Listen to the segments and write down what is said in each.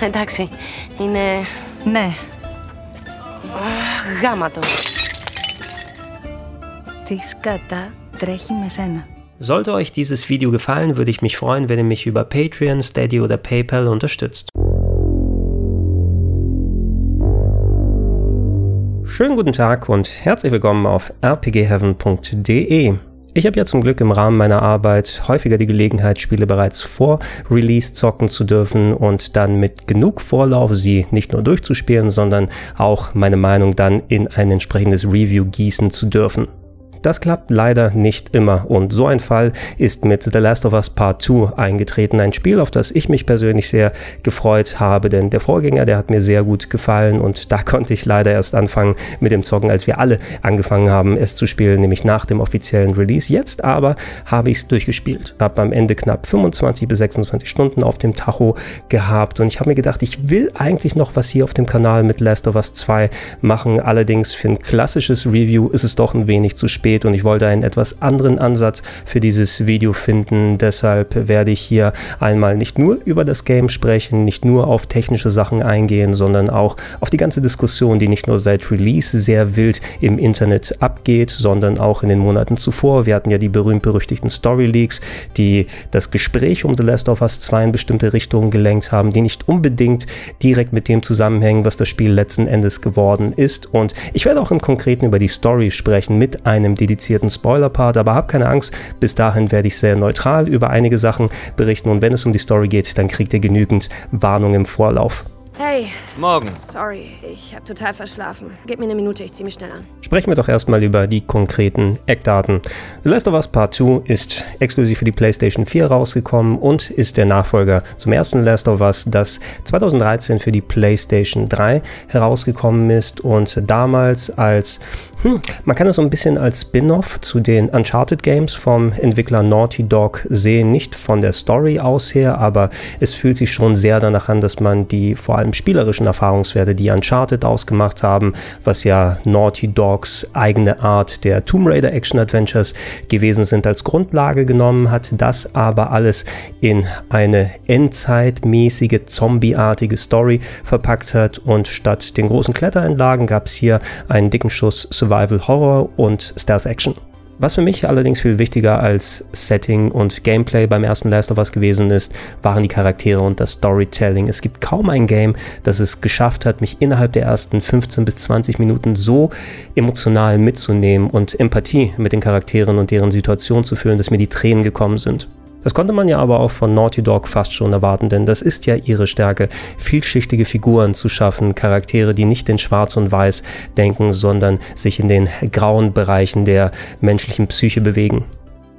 Εντάξει, είναι Ναι, γάματο. τι σκατά τρέχει με σένα. Sollte euch dieses Video gefallen, würde ich mich freuen, wenn ihr mich über Patreon, Steady oder PayPal unterstützt. Schönen guten Tag und herzlich willkommen auf rpgheaven.de. Ich habe ja zum Glück im Rahmen meiner Arbeit häufiger die Gelegenheit, Spiele bereits vor Release zocken zu dürfen und dann mit genug Vorlauf sie nicht nur durchzuspielen, sondern auch meine Meinung dann in ein entsprechendes Review gießen zu dürfen. Das klappt leider nicht immer und so ein Fall ist mit The Last of Us Part 2 eingetreten. Ein Spiel, auf das ich mich persönlich sehr gefreut habe, denn der Vorgänger, der hat mir sehr gut gefallen und da konnte ich leider erst anfangen mit dem Zocken, als wir alle angefangen haben, es zu spielen, nämlich nach dem offiziellen Release. Jetzt aber habe ich es durchgespielt, habe am Ende knapp 25 bis 26 Stunden auf dem Tacho gehabt und ich habe mir gedacht, ich will eigentlich noch was hier auf dem Kanal mit Last of Us 2 machen. Allerdings für ein klassisches Review ist es doch ein wenig zu spät und ich wollte einen etwas anderen Ansatz für dieses Video finden. Deshalb werde ich hier einmal nicht nur über das Game sprechen, nicht nur auf technische Sachen eingehen, sondern auch auf die ganze Diskussion, die nicht nur seit Release sehr wild im Internet abgeht, sondern auch in den Monaten zuvor. Wir hatten ja die berühmt-berüchtigten Story Leaks, die das Gespräch um The Last of Us 2 in bestimmte Richtungen gelenkt haben, die nicht unbedingt direkt mit dem zusammenhängen, was das Spiel letzten Endes geworden ist. Und ich werde auch im Konkreten über die Story sprechen mit einem dedizierten Spoiler-Part, aber hab keine Angst, bis dahin werde ich sehr neutral über einige Sachen berichten und wenn es um die Story geht, dann kriegt ihr genügend Warnung im Vorlauf. Hey, Morgen. sorry, ich habe total verschlafen. Gib mir eine Minute, ich zieh mich schnell an. Sprechen wir doch erstmal über die konkreten Eckdaten. The Last of Us Part 2 ist exklusiv für die PlayStation 4 rausgekommen und ist der Nachfolger zum ersten Last of Us, das 2013 für die PlayStation 3 herausgekommen ist und damals als hm, man kann es so ein bisschen als Spin-off zu den Uncharted Games vom Entwickler Naughty Dog sehen, nicht von der Story aus her, aber es fühlt sich schon sehr danach an, dass man die vor allem spielerischen Erfahrungswerte, die Uncharted ausgemacht haben, was ja Naughty Dogs eigene Art der Tomb Raider Action Adventures gewesen sind, als Grundlage genommen hat, das aber alles in eine endzeitmäßige zombieartige Story verpackt hat und statt den großen Klettereinlagen gab es hier einen dicken Schuss Survival Horror und Stealth Action. Was für mich allerdings viel wichtiger als Setting und Gameplay beim ersten Last of Us gewesen ist, waren die Charaktere und das Storytelling. Es gibt kaum ein Game, das es geschafft hat, mich innerhalb der ersten 15 bis 20 Minuten so emotional mitzunehmen und Empathie mit den Charakteren und deren Situation zu fühlen, dass mir die Tränen gekommen sind. Das konnte man ja aber auch von Naughty Dog fast schon erwarten, denn das ist ja ihre Stärke, vielschichtige Figuren zu schaffen, Charaktere, die nicht in Schwarz und Weiß denken, sondern sich in den grauen Bereichen der menschlichen Psyche bewegen.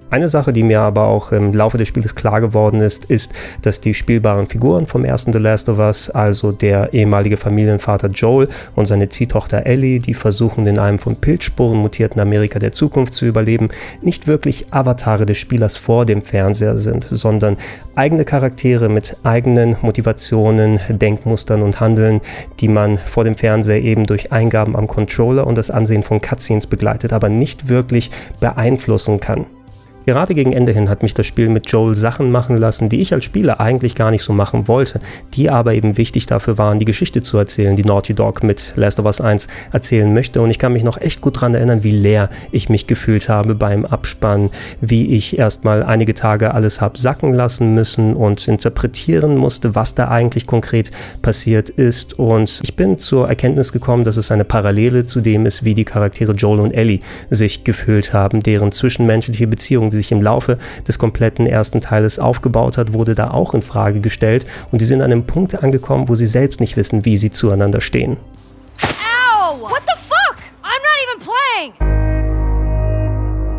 Eine Sache, die mir aber auch im Laufe des Spiels klar geworden ist, ist, dass die spielbaren Figuren vom ersten The Last of Us, also der ehemalige Familienvater Joel und seine Ziehtochter Ellie, die versuchen, in einem von Pilzsporen mutierten Amerika der Zukunft zu überleben, nicht wirklich Avatare des Spielers vor dem Fernseher sind, sondern eigene Charaktere mit eigenen Motivationen, Denkmustern und Handeln, die man vor dem Fernseher eben durch Eingaben am Controller und das Ansehen von Cutscenes begleitet, aber nicht wirklich beeinflussen kann. Gerade gegen Ende hin hat mich das Spiel mit Joel Sachen machen lassen, die ich als Spieler eigentlich gar nicht so machen wollte, die aber eben wichtig dafür waren, die Geschichte zu erzählen, die Naughty Dog mit Last of Us 1 erzählen möchte. Und ich kann mich noch echt gut daran erinnern, wie leer ich mich gefühlt habe beim Abspann, wie ich erstmal einige Tage alles habe sacken lassen müssen und interpretieren musste, was da eigentlich konkret passiert ist. Und ich bin zur Erkenntnis gekommen, dass es eine Parallele zu dem ist, wie die Charaktere Joel und Ellie sich gefühlt haben, deren zwischenmenschliche Beziehung, die sich im Laufe des kompletten ersten Teiles aufgebaut hat, wurde da auch in Frage gestellt und die sind an einem Punkt angekommen, wo sie selbst nicht wissen, wie sie zueinander stehen.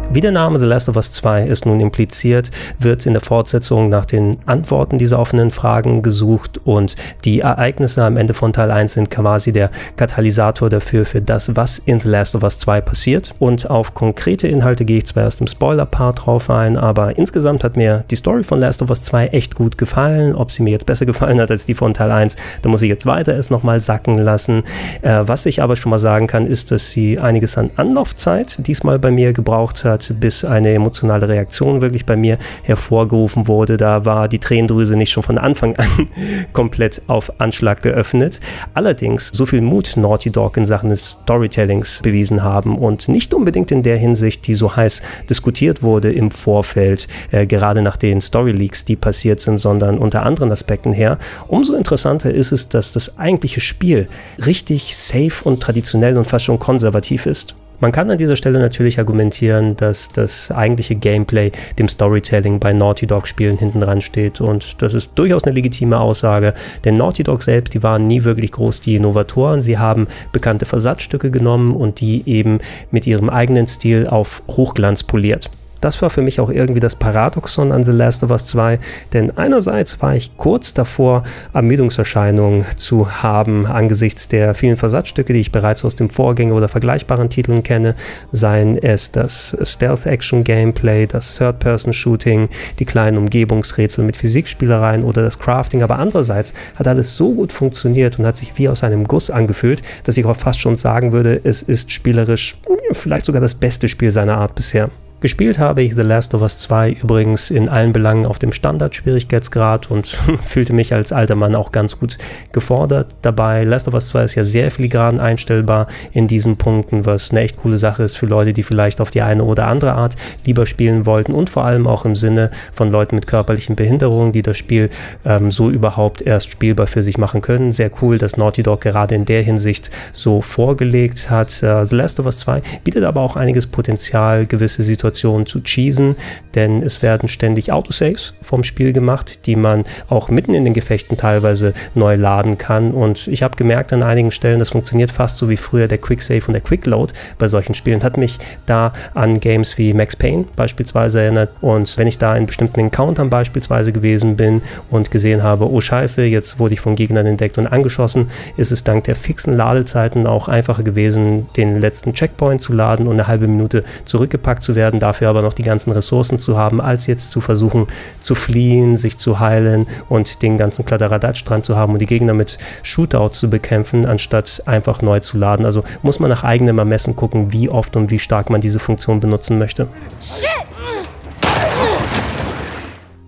Wie der Name The Last of Us 2 es nun impliziert, wird in der Fortsetzung nach den Antworten dieser offenen Fragen gesucht und die Ereignisse am Ende von Teil 1 sind quasi der Katalysator dafür für das, was in The Last of Us 2 passiert. Und auf konkrete Inhalte gehe ich zwar erst im Spoiler-Part drauf ein, aber insgesamt hat mir die Story von Last of Us 2 echt gut gefallen. Ob sie mir jetzt besser gefallen hat als die von Teil 1, da muss ich jetzt weiter es nochmal sacken lassen. Äh, was ich aber schon mal sagen kann, ist, dass sie einiges an Anlaufzeit diesmal bei mir gebraucht hat hat, bis eine emotionale Reaktion wirklich bei mir hervorgerufen wurde. Da war die Tränendrüse nicht schon von Anfang an komplett auf Anschlag geöffnet. Allerdings so viel Mut Naughty Dog in Sachen des Storytellings bewiesen haben und nicht unbedingt in der Hinsicht, die so heiß diskutiert wurde im Vorfeld, äh, gerade nach den Story Leaks, die passiert sind, sondern unter anderen Aspekten her. Umso interessanter ist es, dass das eigentliche Spiel richtig safe und traditionell und fast schon konservativ ist. Man kann an dieser Stelle natürlich argumentieren, dass das eigentliche Gameplay dem Storytelling bei Naughty Dog Spielen hinten dran steht. Und das ist durchaus eine legitime Aussage, denn Naughty Dog selbst, die waren nie wirklich groß die Innovatoren, sie haben bekannte Versatzstücke genommen und die eben mit ihrem eigenen Stil auf Hochglanz poliert das war für mich auch irgendwie das Paradoxon an The Last of Us 2, denn einerseits war ich kurz davor, Ermüdungserscheinungen zu haben angesichts der vielen Versatzstücke, die ich bereits aus dem Vorgänger oder vergleichbaren Titeln kenne, seien es das Stealth-Action-Gameplay, das Third-Person-Shooting, die kleinen Umgebungsrätsel mit Physikspielereien oder das Crafting, aber andererseits hat alles so gut funktioniert und hat sich wie aus einem Guss angefühlt, dass ich auch fast schon sagen würde, es ist spielerisch vielleicht sogar das beste Spiel seiner Art bisher. Gespielt habe ich The Last of Us 2 übrigens in allen Belangen auf dem Standard-Schwierigkeitsgrad und fühlte mich als alter Mann auch ganz gut gefordert dabei. Last of Us 2 ist ja sehr filigran einstellbar in diesen Punkten, was eine echt coole Sache ist für Leute, die vielleicht auf die eine oder andere Art lieber spielen wollten und vor allem auch im Sinne von Leuten mit körperlichen Behinderungen, die das Spiel ähm, so überhaupt erst spielbar für sich machen können. Sehr cool, dass Naughty Dog gerade in der Hinsicht so vorgelegt hat. Uh, The Last of Us 2 bietet aber auch einiges Potenzial, gewisse Situationen Situationen zu cheesen, denn es werden ständig Autosaves vom Spiel gemacht, die man auch mitten in den Gefechten teilweise neu laden kann. Und ich habe gemerkt an einigen Stellen, das funktioniert fast so wie früher der Quick Save und der Quick Load bei solchen Spielen. Hat mich da an Games wie Max Payne beispielsweise erinnert. Und wenn ich da in bestimmten Encountern beispielsweise gewesen bin und gesehen habe, oh Scheiße, jetzt wurde ich von Gegnern entdeckt und angeschossen, ist es dank der fixen Ladezeiten auch einfacher gewesen, den letzten Checkpoint zu laden und eine halbe Minute zurückgepackt zu werden werden, dafür aber noch die ganzen Ressourcen zu haben, als jetzt zu versuchen zu fliehen, sich zu heilen und den ganzen Kladderadatsch dran zu haben und die Gegner mit Shootouts zu bekämpfen, anstatt einfach neu zu laden. Also muss man nach eigenem Ermessen gucken, wie oft und wie stark man diese Funktion benutzen möchte. Shit!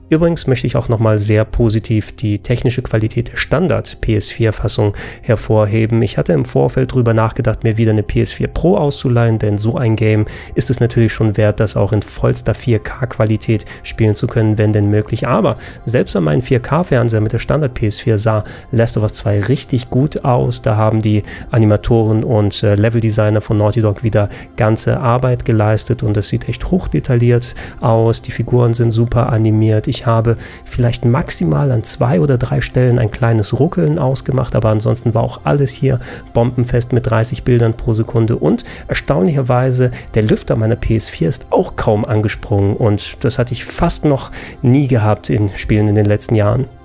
Übrigens möchte ich auch nochmal sehr positiv die technische Qualität der Standard PS4-Fassung hervorheben. Ich hatte im Vorfeld darüber nachgedacht, mir wieder eine PS4 Pro auszuleihen, denn so ein Game ist es natürlich schon wert, das auch in vollster 4K-Qualität spielen zu können, wenn denn möglich. Aber selbst an meinem 4K-Fernseher mit der Standard PS4 sah Last of Us 2 richtig gut aus. Da haben die Animatoren und äh, Leveldesigner von Naughty Dog wieder ganze Arbeit geleistet und es sieht echt hochdetailliert aus. Die Figuren sind super animiert. Ich ich habe vielleicht maximal an zwei oder drei Stellen ein kleines Ruckeln ausgemacht, aber ansonsten war auch alles hier bombenfest mit 30 Bildern pro Sekunde und erstaunlicherweise der Lüfter meiner PS4 ist auch kaum angesprungen und das hatte ich fast noch nie gehabt in Spielen in den letzten Jahren.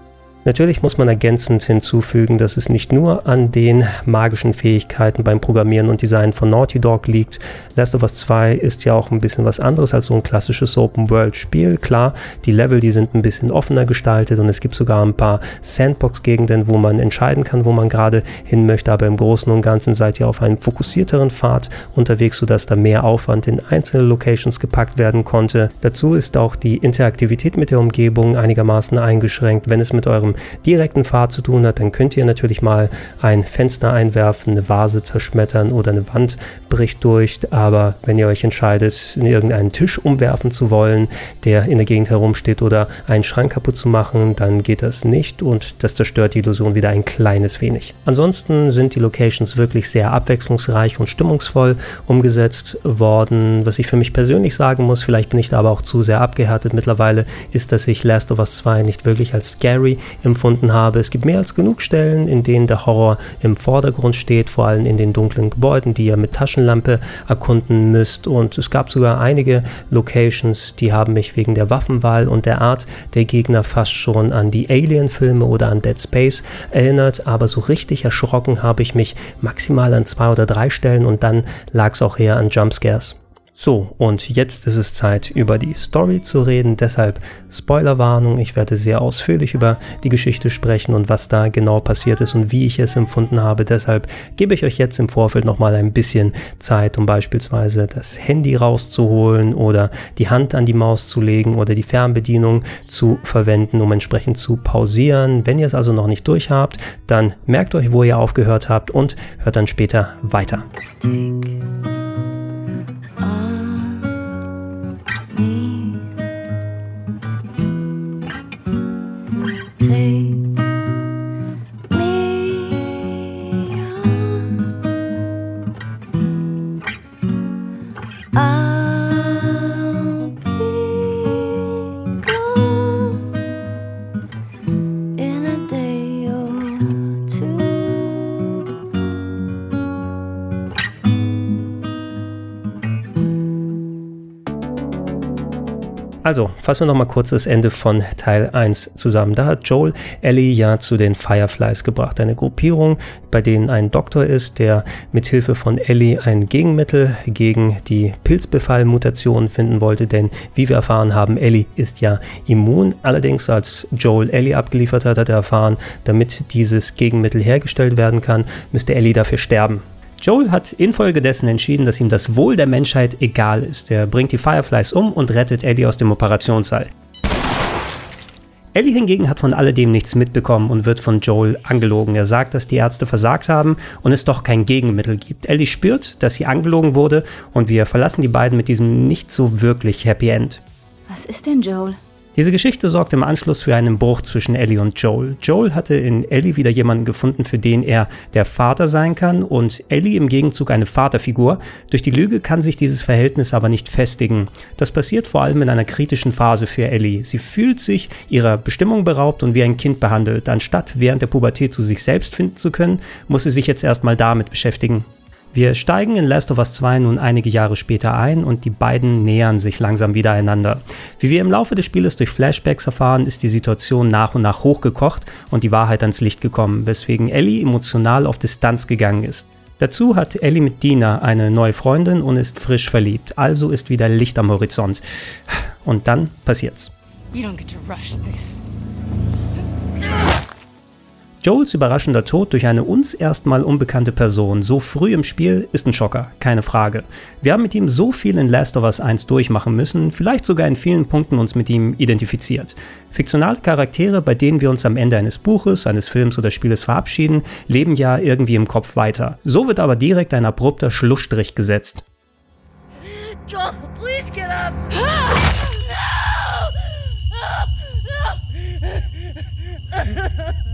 Natürlich muss man ergänzend hinzufügen, dass es nicht nur an den magischen Fähigkeiten beim Programmieren und Design von Naughty Dog liegt. Last of Us 2 ist ja auch ein bisschen was anderes als so ein klassisches Open-World-Spiel. Klar, die Level, die sind ein bisschen offener gestaltet und es gibt sogar ein paar Sandbox-Gegenden, wo man entscheiden kann, wo man gerade hin möchte, aber im Großen und Ganzen seid ihr auf einem fokussierteren Pfad unterwegs, sodass da mehr Aufwand in einzelne Locations gepackt werden konnte. Dazu ist auch die Interaktivität mit der Umgebung einigermaßen eingeschränkt. Wenn es mit eurem direkten Pfad zu tun hat, dann könnt ihr natürlich mal ein Fenster einwerfen, eine Vase zerschmettern oder eine Wand bricht durch. Aber wenn ihr euch entscheidet, irgendeinen Tisch umwerfen zu wollen, der in der Gegend herumsteht oder einen Schrank kaputt zu machen, dann geht das nicht und das zerstört die Illusion wieder ein kleines wenig. Ansonsten sind die Locations wirklich sehr abwechslungsreich und stimmungsvoll umgesetzt worden. Was ich für mich persönlich sagen muss, vielleicht bin ich da aber auch zu sehr abgehärtet mittlerweile, ist, dass ich Last of Us 2 nicht wirklich als scary empfunden habe. Es gibt mehr als genug Stellen, in denen der Horror im Vordergrund steht, vor allem in den dunklen Gebäuden, die ihr mit Taschenlampe erkunden müsst. Und es gab sogar einige Locations, die haben mich wegen der Waffenwahl und der Art der Gegner fast schon an die Alien-Filme oder an Dead Space erinnert. Aber so richtig erschrocken habe ich mich maximal an zwei oder drei Stellen und dann lag es auch eher an Jumpscares. So, und jetzt ist es Zeit, über die Story zu reden. Deshalb Spoilerwarnung. Ich werde sehr ausführlich über die Geschichte sprechen und was da genau passiert ist und wie ich es empfunden habe. Deshalb gebe ich euch jetzt im Vorfeld nochmal ein bisschen Zeit, um beispielsweise das Handy rauszuholen oder die Hand an die Maus zu legen oder die Fernbedienung zu verwenden, um entsprechend zu pausieren. Wenn ihr es also noch nicht durch habt, dann merkt euch, wo ihr aufgehört habt und hört dann später weiter. take Also, fassen wir nochmal kurz das Ende von Teil 1 zusammen. Da hat Joel Ellie ja zu den Fireflies gebracht, eine Gruppierung, bei denen ein Doktor ist, der mit Hilfe von Ellie ein Gegenmittel gegen die Pilzbefallmutation finden wollte, denn wie wir erfahren haben, Ellie ist ja immun. Allerdings, als Joel Ellie abgeliefert hat, hat er erfahren, damit dieses Gegenmittel hergestellt werden kann, müsste Ellie dafür sterben. Joel hat infolgedessen entschieden, dass ihm das Wohl der Menschheit egal ist. Er bringt die Fireflies um und rettet Eddie aus dem Operationssaal. Ellie hingegen hat von alledem nichts mitbekommen und wird von Joel angelogen. Er sagt, dass die Ärzte versagt haben und es doch kein Gegenmittel gibt. Ellie spürt, dass sie angelogen wurde und wir verlassen die beiden mit diesem nicht so wirklich Happy End. Was ist denn Joel? Diese Geschichte sorgt im Anschluss für einen Bruch zwischen Ellie und Joel. Joel hatte in Ellie wieder jemanden gefunden, für den er der Vater sein kann und Ellie im Gegenzug eine Vaterfigur. Durch die Lüge kann sich dieses Verhältnis aber nicht festigen. Das passiert vor allem in einer kritischen Phase für Ellie. Sie fühlt sich ihrer Bestimmung beraubt und wie ein Kind behandelt. Anstatt während der Pubertät zu sich selbst finden zu können, muss sie sich jetzt erstmal damit beschäftigen. Wir steigen in Last of Us 2 nun einige Jahre später ein und die beiden nähern sich langsam wieder einander. Wie wir im Laufe des Spieles durch Flashbacks erfahren, ist die Situation nach und nach hochgekocht und die Wahrheit ans Licht gekommen, weswegen Ellie emotional auf Distanz gegangen ist. Dazu hat Ellie mit Dina eine neue Freundin und ist frisch verliebt, also ist wieder Licht am Horizont. Und dann passiert's. You don't get to rush this. Joels überraschender Tod durch eine uns erstmal unbekannte Person so früh im Spiel ist ein Schocker, keine Frage. Wir haben mit ihm so viel in Last of Us 1 durchmachen müssen, vielleicht sogar in vielen Punkten uns mit ihm identifiziert. Fiktionale Charaktere, bei denen wir uns am Ende eines Buches, eines Films oder Spieles verabschieden, leben ja irgendwie im Kopf weiter. So wird aber direkt ein abrupter Schlussstrich gesetzt. Joel, please get up! No! No! No!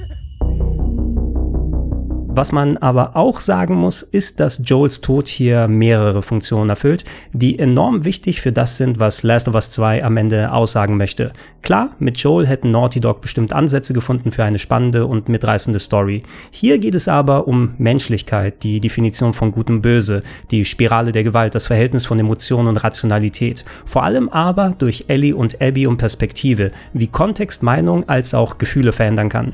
Was man aber auch sagen muss, ist, dass Joels Tod hier mehrere Funktionen erfüllt, die enorm wichtig für das sind, was Last of Us 2 am Ende aussagen möchte. Klar, mit Joel hätten Naughty Dog bestimmt Ansätze gefunden für eine spannende und mitreißende Story. Hier geht es aber um Menschlichkeit, die Definition von Gut und Böse, die Spirale der Gewalt, das Verhältnis von Emotion und Rationalität. Vor allem aber durch Ellie und Abby um Perspektive, wie Kontext, Meinung als auch Gefühle verändern kann.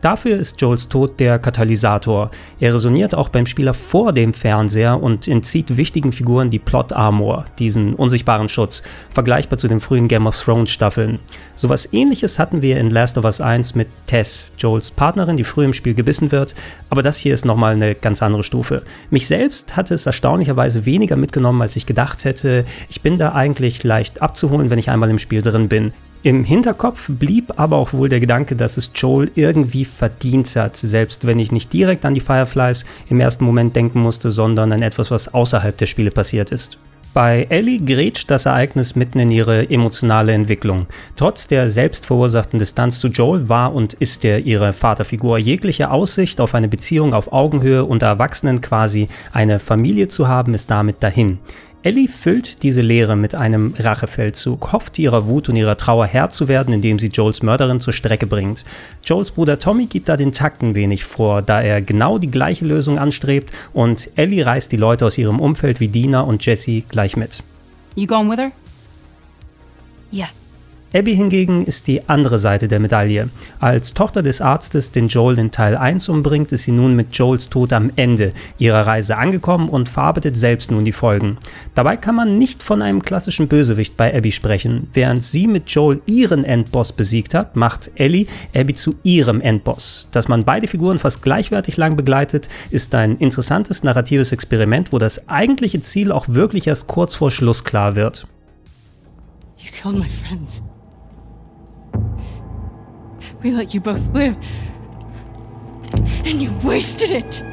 Dafür ist Joels Tod der Katalysator. Er resoniert auch beim Spieler vor dem Fernseher und entzieht wichtigen Figuren die Plot Armor, diesen unsichtbaren Schutz, vergleichbar zu den frühen Game of Thrones Staffeln. Sowas ähnliches hatten wir in Last of Us 1 mit Tess, Joels Partnerin, die früh im Spiel gebissen wird, aber das hier ist nochmal eine ganz andere Stufe. Mich selbst hat es erstaunlicherweise weniger mitgenommen, als ich gedacht hätte. Ich bin da eigentlich leicht abzuholen, wenn ich einmal im Spiel drin bin. Im Hinterkopf blieb aber auch wohl der Gedanke, dass es Joel irgendwie verdient hat, selbst wenn ich nicht direkt an die Fireflies im ersten Moment denken musste, sondern an etwas, was außerhalb der Spiele passiert ist. Bei Ellie grätscht das Ereignis mitten in ihre emotionale Entwicklung. Trotz der selbstverursachten Distanz zu Joel war und ist er ihre Vaterfigur. Jegliche Aussicht auf eine Beziehung auf Augenhöhe unter Erwachsenen quasi eine Familie zu haben, ist damit dahin. Ellie füllt diese Leere mit einem Rachefeldzug, hofft ihrer Wut und ihrer Trauer Herr zu werden, indem sie Joels Mörderin zur Strecke bringt. Joels Bruder Tommy gibt da den Takt ein wenig vor, da er genau die gleiche Lösung anstrebt und Ellie reißt die Leute aus ihrem Umfeld wie Dina und Jesse gleich mit. You going with her? Yeah. Abby hingegen ist die andere Seite der Medaille. Als Tochter des Arztes, den Joel in Teil 1 umbringt, ist sie nun mit Joels Tod am Ende ihrer Reise angekommen und verarbeitet selbst nun die Folgen. Dabei kann man nicht von einem klassischen Bösewicht bei Abby sprechen. Während sie mit Joel ihren Endboss besiegt hat, macht Ellie Abby zu ihrem Endboss. Dass man beide Figuren fast gleichwertig lang begleitet, ist ein interessantes narratives Experiment, wo das eigentliche Ziel auch wirklich erst kurz vor Schluss klar wird. You killed my friends. We let you both live. And you wasted it.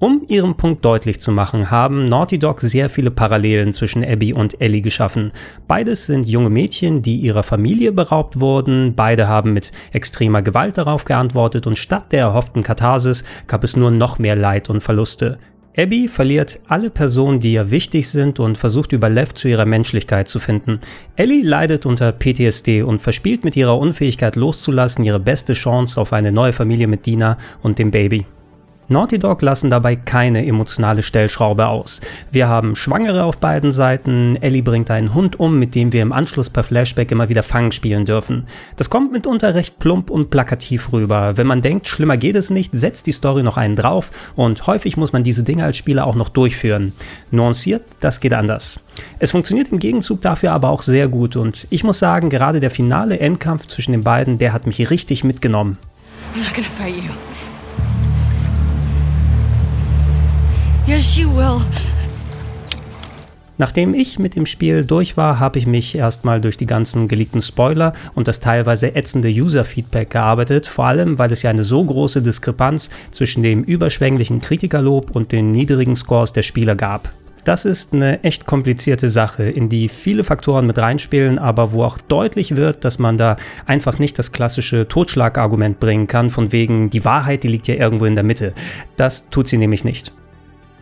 Um ihren Punkt deutlich zu machen, haben Naughty Dog sehr viele Parallelen zwischen Abby und Ellie geschaffen. Beides sind junge Mädchen, die ihrer Familie beraubt wurden, beide haben mit extremer Gewalt darauf geantwortet und statt der erhofften Katharsis gab es nur noch mehr Leid und Verluste. Abby verliert alle Personen, die ihr wichtig sind und versucht über Lev zu ihrer Menschlichkeit zu finden. Ellie leidet unter PTSD und verspielt mit ihrer Unfähigkeit loszulassen ihre beste Chance auf eine neue Familie mit Dina und dem Baby. Naughty Dog lassen dabei keine emotionale Stellschraube aus. Wir haben Schwangere auf beiden Seiten, Ellie bringt einen Hund um, mit dem wir im Anschluss per Flashback immer wieder Fangen spielen dürfen. Das kommt mitunter recht plump und plakativ rüber. Wenn man denkt, schlimmer geht es nicht, setzt die Story noch einen drauf und häufig muss man diese Dinge als Spieler auch noch durchführen. Nuanciert, das geht anders. Es funktioniert im Gegenzug dafür aber auch sehr gut und ich muss sagen, gerade der finale Endkampf zwischen den beiden, der hat mich richtig mitgenommen. I'm not gonna fight you. Yes, you will. Nachdem ich mit dem Spiel durch war, habe ich mich erstmal durch die ganzen geleakten Spoiler und das teilweise ätzende User-Feedback gearbeitet, vor allem weil es ja eine so große Diskrepanz zwischen dem überschwänglichen Kritikerlob und den niedrigen Scores der Spieler gab. Das ist eine echt komplizierte Sache, in die viele Faktoren mit reinspielen, aber wo auch deutlich wird, dass man da einfach nicht das klassische Totschlagargument bringen kann, von wegen, die Wahrheit, die liegt ja irgendwo in der Mitte. Das tut sie nämlich nicht.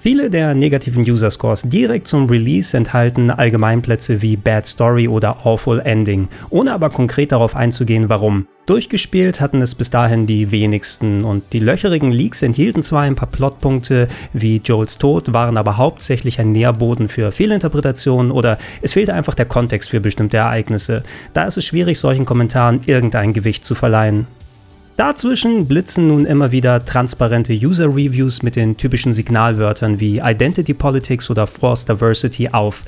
Viele der negativen User Scores direkt zum Release enthalten Allgemeinplätze wie Bad Story oder Awful Ending, ohne aber konkret darauf einzugehen, warum. Durchgespielt hatten es bis dahin die wenigsten und die löcherigen Leaks enthielten zwar ein paar Plotpunkte wie Joels Tod, waren aber hauptsächlich ein Nährboden für Fehlinterpretationen oder es fehlte einfach der Kontext für bestimmte Ereignisse. Da ist es schwierig, solchen Kommentaren irgendein Gewicht zu verleihen. Dazwischen blitzen nun immer wieder transparente User-Reviews mit den typischen Signalwörtern wie Identity Politics oder Forced Diversity auf.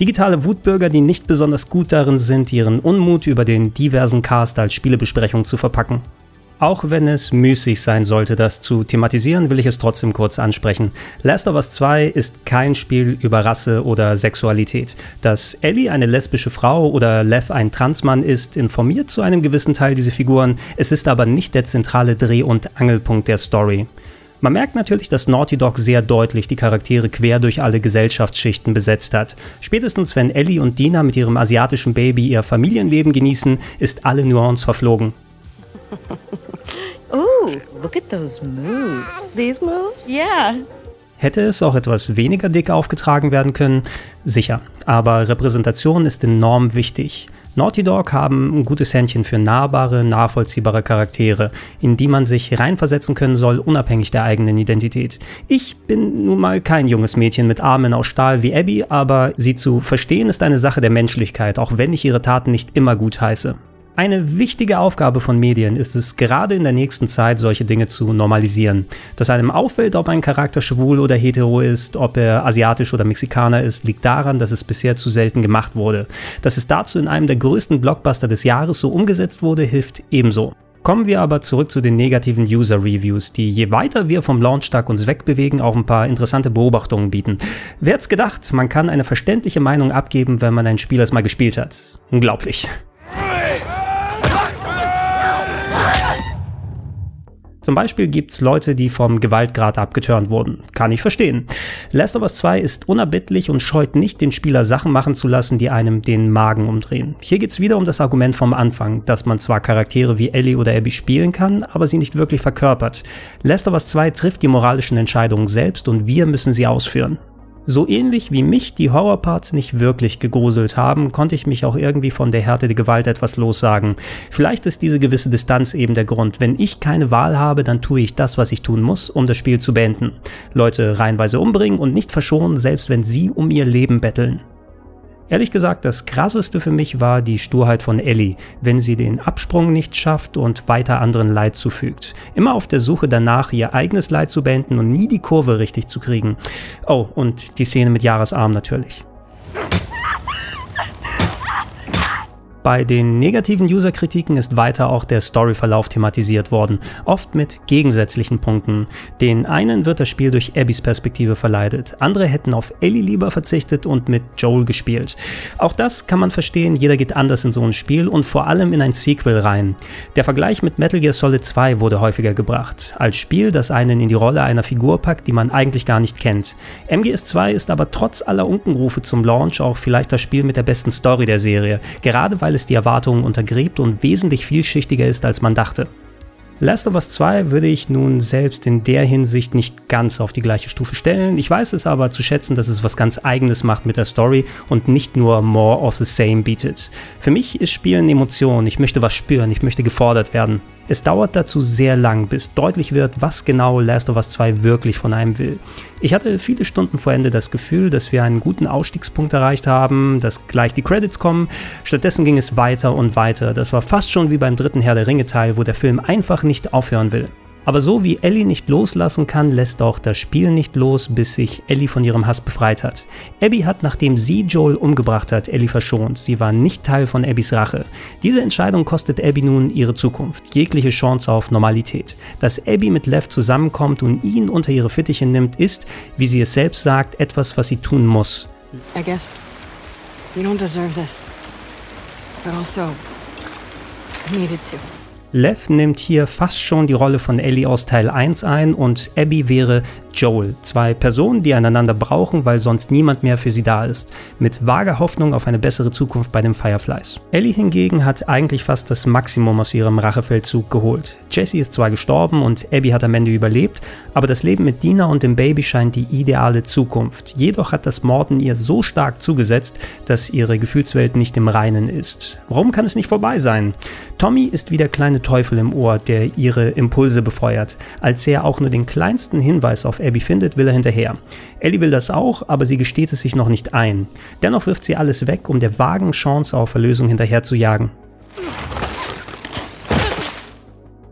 Digitale Wutbürger, die nicht besonders gut darin sind, ihren Unmut über den diversen Cast als Spielebesprechung zu verpacken. Auch wenn es müßig sein sollte, das zu thematisieren, will ich es trotzdem kurz ansprechen. Last of Us 2 ist kein Spiel über Rasse oder Sexualität. Dass Ellie eine lesbische Frau oder Lev ein Transmann ist, informiert zu einem gewissen Teil diese Figuren, es ist aber nicht der zentrale Dreh- und Angelpunkt der Story. Man merkt natürlich, dass Naughty Dog sehr deutlich die Charaktere quer durch alle Gesellschaftsschichten besetzt hat. Spätestens wenn Ellie und Dina mit ihrem asiatischen Baby ihr Familienleben genießen, ist alle Nuance verflogen. Ooh, look at those moves. These moves? Yeah. Hätte es auch etwas weniger dick aufgetragen werden können? Sicher, aber Repräsentation ist enorm wichtig. Naughty Dog haben ein gutes Händchen für nahbare, nachvollziehbare Charaktere, in die man sich reinversetzen können soll, unabhängig der eigenen Identität. Ich bin nun mal kein junges Mädchen mit Armen aus Stahl wie Abby, aber sie zu verstehen ist eine Sache der Menschlichkeit, auch wenn ich ihre Taten nicht immer gut heiße. Eine wichtige Aufgabe von Medien ist es, gerade in der nächsten Zeit solche Dinge zu normalisieren. Dass einem auffällt, ob ein Charakter schwul oder hetero ist, ob er asiatisch oder Mexikaner ist, liegt daran, dass es bisher zu selten gemacht wurde. Dass es dazu in einem der größten Blockbuster des Jahres so umgesetzt wurde, hilft ebenso. Kommen wir aber zurück zu den negativen User-Reviews, die je weiter wir vom Launchtag uns wegbewegen, auch ein paar interessante Beobachtungen bieten. Wer hätte gedacht, man kann eine verständliche Meinung abgeben, wenn man ein Spiel erstmal gespielt hat? Unglaublich. Zum Beispiel gibt es Leute, die vom Gewaltgrad abgeturnt wurden. Kann ich verstehen. Last of Us 2 ist unerbittlich und scheut nicht, den Spieler Sachen machen zu lassen, die einem den Magen umdrehen. Hier geht es wieder um das Argument vom Anfang, dass man zwar Charaktere wie Ellie oder Abby spielen kann, aber sie nicht wirklich verkörpert. Last of Us 2 trifft die moralischen Entscheidungen selbst und wir müssen sie ausführen. So ähnlich wie mich die Horrorparts nicht wirklich gegruselt haben, konnte ich mich auch irgendwie von der Härte der Gewalt etwas lossagen. Vielleicht ist diese gewisse Distanz eben der Grund. Wenn ich keine Wahl habe, dann tue ich das, was ich tun muss, um das Spiel zu beenden. Leute reihenweise umbringen und nicht verschonen, selbst wenn sie um ihr Leben betteln. Ehrlich gesagt, das krasseste für mich war die Sturheit von Ellie, wenn sie den Absprung nicht schafft und weiter anderen Leid zufügt. Immer auf der Suche danach, ihr eigenes Leid zu beenden und nie die Kurve richtig zu kriegen. Oh, und die Szene mit Jahresarm natürlich. Bei den negativen User-Kritiken ist weiter auch der Storyverlauf thematisiert worden, oft mit gegensätzlichen Punkten. Den einen wird das Spiel durch Abbys Perspektive verleidet, andere hätten auf Ellie lieber verzichtet und mit Joel gespielt. Auch das kann man verstehen, jeder geht anders in so ein Spiel und vor allem in ein Sequel rein. Der Vergleich mit Metal Gear Solid 2 wurde häufiger gebracht, als Spiel, das einen in die Rolle einer Figur packt, die man eigentlich gar nicht kennt. MGS 2 ist aber trotz aller Unkenrufe zum Launch auch vielleicht das Spiel mit der besten Story der Serie, gerade weil weil es die Erwartungen untergräbt und wesentlich vielschichtiger ist, als man dachte. Last of Us 2 würde ich nun selbst in der Hinsicht nicht ganz auf die gleiche Stufe stellen. Ich weiß es aber zu schätzen, dass es was ganz eigenes macht mit der Story und nicht nur more of the same bietet. Für mich ist Spielen Emotion, ich möchte was spüren, ich möchte gefordert werden. Es dauert dazu sehr lang, bis deutlich wird, was genau Last of Us 2 wirklich von einem will. Ich hatte viele Stunden vor Ende das Gefühl, dass wir einen guten Ausstiegspunkt erreicht haben, dass gleich die Credits kommen. Stattdessen ging es weiter und weiter. Das war fast schon wie beim dritten Herr der Ringe Teil, wo der Film einfach nicht aufhören will. Aber so wie Ellie nicht loslassen kann, lässt auch das Spiel nicht los, bis sich Ellie von ihrem Hass befreit hat. Abby hat, nachdem sie Joel umgebracht hat, Ellie verschont. Sie war nicht Teil von Abbys Rache. Diese Entscheidung kostet Abby nun ihre Zukunft, jegliche Chance auf Normalität. Dass Abby mit Lev zusammenkommt und ihn unter ihre Fittiche nimmt, ist, wie sie es selbst sagt, etwas, was sie tun muss. I guess you don't deserve this. But also, I needed to. Lev nimmt hier fast schon die Rolle von Ellie aus Teil 1 ein und Abby wäre Joel. Zwei Personen, die einander brauchen, weil sonst niemand mehr für sie da ist. Mit vager Hoffnung auf eine bessere Zukunft bei den Fireflies. Ellie hingegen hat eigentlich fast das Maximum aus ihrem Rachefeldzug geholt. Jesse ist zwar gestorben und Abby hat am Ende überlebt, aber das Leben mit Dina und dem Baby scheint die ideale Zukunft. Jedoch hat das Morden ihr so stark zugesetzt, dass ihre Gefühlswelt nicht im Reinen ist. Warum kann es nicht vorbei sein? Tommy ist wie der Teufel im Ohr, der ihre Impulse befeuert. Als er auch nur den kleinsten Hinweis auf Abby findet, will er hinterher. Ellie will das auch, aber sie gesteht es sich noch nicht ein. Dennoch wirft sie alles weg, um der vagen Chance auf Erlösung hinterher zu jagen.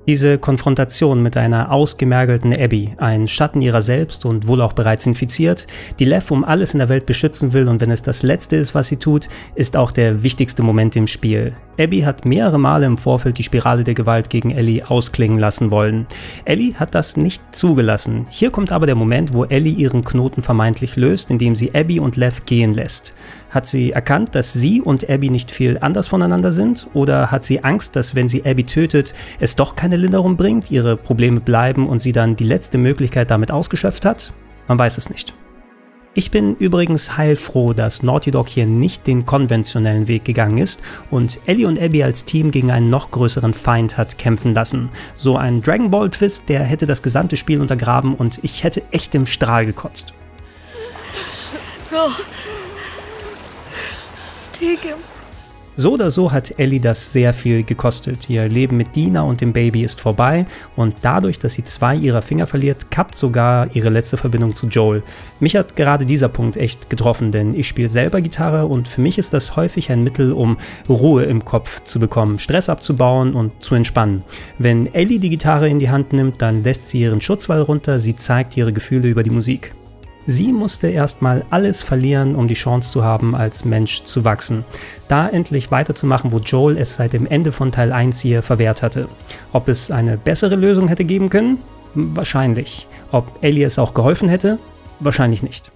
Diese Konfrontation mit einer ausgemergelten Abby, ein Schatten ihrer selbst und wohl auch bereits infiziert, die Lev um alles in der Welt beschützen will und wenn es das Letzte ist, was sie tut, ist auch der wichtigste Moment im Spiel. Abby hat mehrere Male im Vorfeld die Spirale der Gewalt gegen Ellie ausklingen lassen wollen. Ellie hat das nicht zugelassen. Hier kommt aber der Moment, wo Ellie ihren Knoten vermeintlich löst, indem sie Abby und Lev gehen lässt. Hat sie erkannt, dass sie und Abby nicht viel anders voneinander sind? Oder hat sie Angst, dass wenn sie Abby tötet, es doch keine Linderung bringt, ihre Probleme bleiben und sie dann die letzte Möglichkeit damit ausgeschöpft hat? Man weiß es nicht. Ich bin übrigens heilfroh, dass Naughty Dog hier nicht den konventionellen Weg gegangen ist und Ellie und Abby als Team gegen einen noch größeren Feind hat kämpfen lassen. So ein Dragon Ball Twist, der hätte das gesamte Spiel untergraben und ich hätte echt im Strahl gekotzt. No. Just take him. So oder so hat Ellie das sehr viel gekostet. Ihr Leben mit Dina und dem Baby ist vorbei und dadurch, dass sie zwei ihrer Finger verliert, kappt sogar ihre letzte Verbindung zu Joel. Mich hat gerade dieser Punkt echt getroffen, denn ich spiele selber Gitarre und für mich ist das häufig ein Mittel, um Ruhe im Kopf zu bekommen, Stress abzubauen und zu entspannen. Wenn Ellie die Gitarre in die Hand nimmt, dann lässt sie ihren Schutzwall runter, sie zeigt ihre Gefühle über die Musik. Sie musste erstmal alles verlieren, um die Chance zu haben, als Mensch zu wachsen. Da endlich weiterzumachen, wo Joel es seit dem Ende von Teil 1 hier verwehrt hatte. Ob es eine bessere Lösung hätte geben können? Wahrscheinlich. Ob Ellie es auch geholfen hätte? Wahrscheinlich nicht.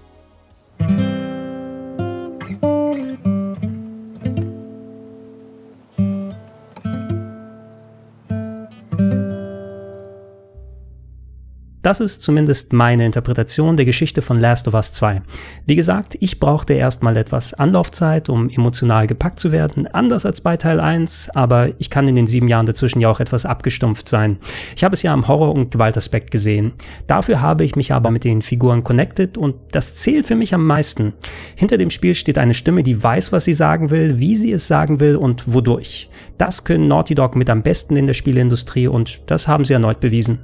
Das ist zumindest meine Interpretation der Geschichte von Last of Us 2. Wie gesagt, ich brauchte erstmal etwas Anlaufzeit, um emotional gepackt zu werden, anders als bei Teil 1, aber ich kann in den sieben Jahren dazwischen ja auch etwas abgestumpft sein. Ich habe es ja am Horror- und Gewaltaspekt gesehen. Dafür habe ich mich aber mit den Figuren connected und das zählt für mich am meisten. Hinter dem Spiel steht eine Stimme, die weiß, was sie sagen will, wie sie es sagen will und wodurch. Das können Naughty Dog mit am besten in der Spieleindustrie und das haben sie erneut bewiesen.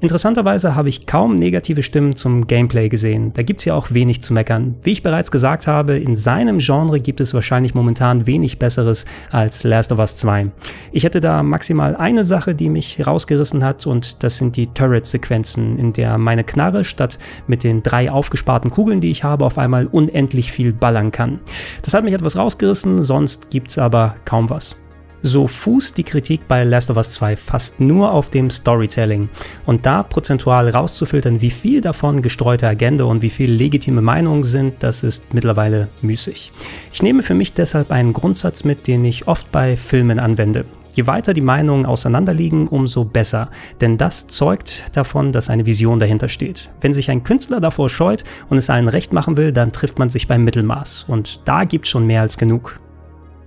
Interessanterweise habe ich kaum negative Stimmen zum Gameplay gesehen. Da gibt's ja auch wenig zu meckern. Wie ich bereits gesagt habe, in seinem Genre gibt es wahrscheinlich momentan wenig Besseres als Last of Us 2. Ich hätte da maximal eine Sache, die mich rausgerissen hat und das sind die Turret-Sequenzen, in der meine Knarre statt mit den drei aufgesparten Kugeln, die ich habe, auf einmal unendlich viel ballern kann. Das hat mich etwas rausgerissen, sonst gibt's aber kaum was. So fußt die Kritik bei Last of Us 2 fast nur auf dem Storytelling. Und da prozentual rauszufiltern, wie viel davon gestreute Agenda und wie viel legitime Meinungen sind, das ist mittlerweile müßig. Ich nehme für mich deshalb einen Grundsatz mit, den ich oft bei Filmen anwende. Je weiter die Meinungen auseinanderliegen, umso besser. Denn das zeugt davon, dass eine Vision dahinter steht. Wenn sich ein Künstler davor scheut und es allen recht machen will, dann trifft man sich beim Mittelmaß. Und da gibt schon mehr als genug.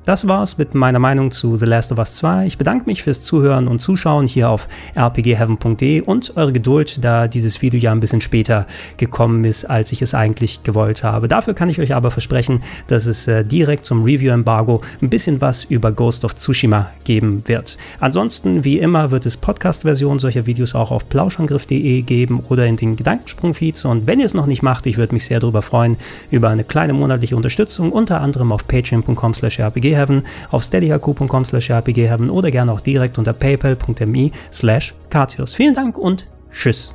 Das war's mit meiner Meinung zu The Last of Us 2. Ich bedanke mich fürs Zuhören und Zuschauen hier auf rpgheaven.de und eure Geduld, da dieses Video ja ein bisschen später gekommen ist, als ich es eigentlich gewollt habe. Dafür kann ich euch aber versprechen, dass es äh, direkt zum Review-Embargo ein bisschen was über Ghost of Tsushima geben wird. Ansonsten, wie immer, wird es Podcast-Versionen solcher Videos auch auf plauschangriff.de geben oder in den Gedankensprung-Feeds. Und wenn ihr es noch nicht macht, ich würde mich sehr darüber freuen, über eine kleine monatliche Unterstützung, unter anderem auf patreon.com slash rpg rpgheaven, auf steadyhq.com slash rpgheaven oder gerne auch direkt unter paypal.me slash Vielen Dank und tschüss.